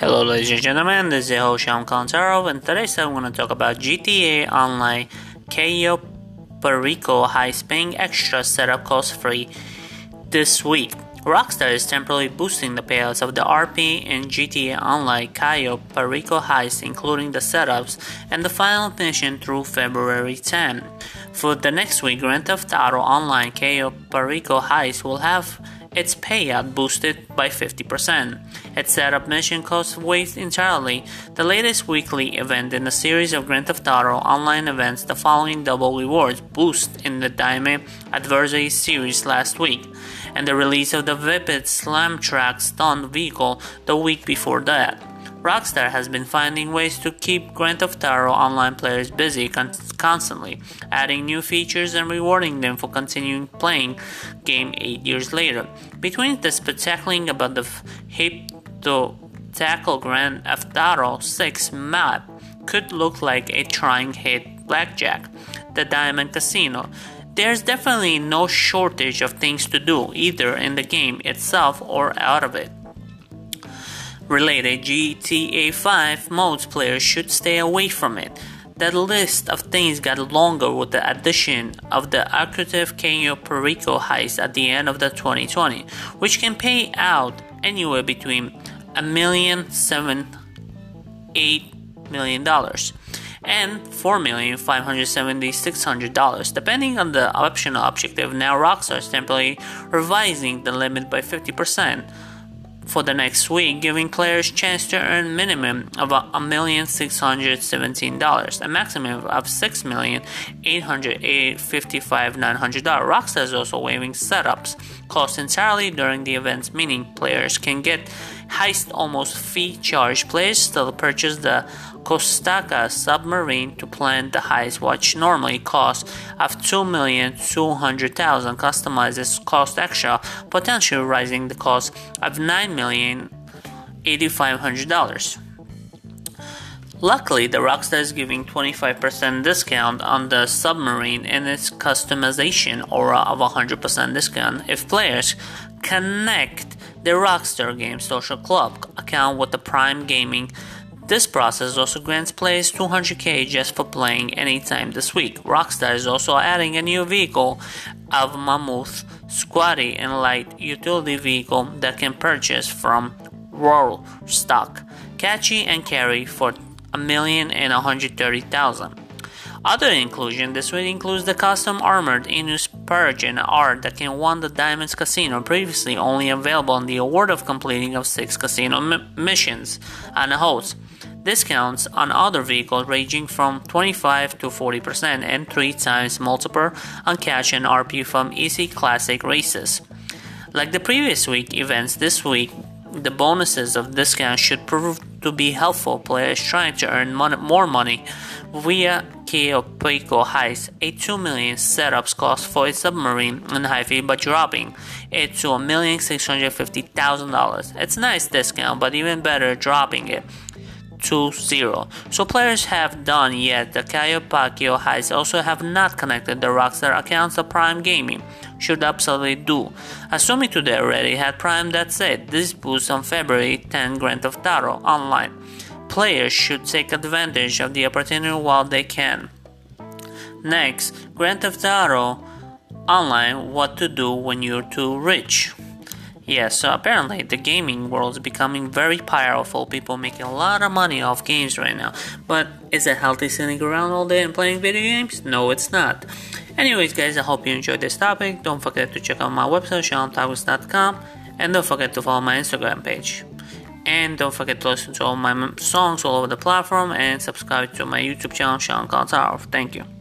Hello ladies and gentlemen, this is your host Sean Contaro and today I'm going to talk about GTA Online Cayo Perico High Paying Extra setup cost free this week. Rockstar is temporarily boosting the payouts of the RP in GTA Online Cayo Perico Heist, including the setups and the final mission through February 10. For the next week, Grand Theft Auto Online Cayo Perico Heist will have its payout boosted by 50%. Its setup mission costs waived entirely. The latest weekly event in the series of Grand Theft Auto online events, the following double rewards boost in the Diamond Adversary series last week, and the release of the Vapid Slam Track stunt vehicle the week before that. Rockstar has been finding ways to keep Grand Theft Auto online players busy con- constantly, adding new features and rewarding them for continuing playing game 8 years later. Between the spectacular about the hip to tackle Grand Theft Auto 6 map could look like a trying hit blackjack, the Diamond Casino. There's definitely no shortage of things to do, either in the game itself or out of it related GTA 5 modes, players should stay away from it. That list of things got longer with the addition of the lucrative Cayo Perico heist at the end of the 2020, which can pay out anywhere between a million seven eight million dollars and four million five hundred seventy six hundred dollars depending on the optional objective now rockstar is temporarily revising the limit by 50 percent for the next week, giving players chance to earn minimum of a million six hundred seventeen dollars, a maximum of six million eight hundred fifty five nine hundred dollars. Rockstar is also waiving setups costs entirely during the events, meaning players can get heist almost fee charge. Players still purchase the Kosatka submarine to plan the heist, which normally costs of two million two hundred thousand. Customizes cost extra, potentially rising the cost of nine million eighty five hundred dollars. Luckily, the Rockstar is giving 25% discount on the submarine and its customization aura of 100% discount if players connect the Rockstar Games Social Club account with the Prime Gaming. This process also grants players 200k just for playing anytime this week. Rockstar is also adding a new vehicle of Mammoth Squaddie and light utility vehicle that can purchase from Roll Stock, Catchy and Carry for a million and a hundred thirty thousand. Other inclusion this week includes the custom armored Enus and R that can won the Diamonds Casino, previously only available on the award of completing of six casino m- missions and a host. Discounts on other vehicles ranging from 25 to 40% and 3 times multiple on cash and RP from Easy Classic races. Like the previous week events this week, the bonuses of discounts should prove to be helpful players trying to earn more money via Perico Heist. A 2 million setups cost for a submarine in Hyphy but dropping it to a million six hundred fifty thousand dollars. It's a nice discount, but even better dropping it to zero. So players have done yet the Cayo Perico Heist also have not connected the Rockstar accounts of Prime Gaming should absolutely do. Assuming today already had Prime, that's it. This boost on February 10 Grand Theft Auto Online. Players should take advantage of the opportunity while they can. Next, Grand Theft Auto Online What to Do When You're Too Rich. Yeah, so apparently the gaming world is becoming very powerful. People making a lot of money off games right now. But is it healthy sitting around all day and playing video games? No, it's not. Anyways, guys, I hope you enjoyed this topic. Don't forget to check out my website, SeanTowers.com, and don't forget to follow my Instagram page. And don't forget to listen to all my songs all over the platform and subscribe to my YouTube channel, Sean. Thank you.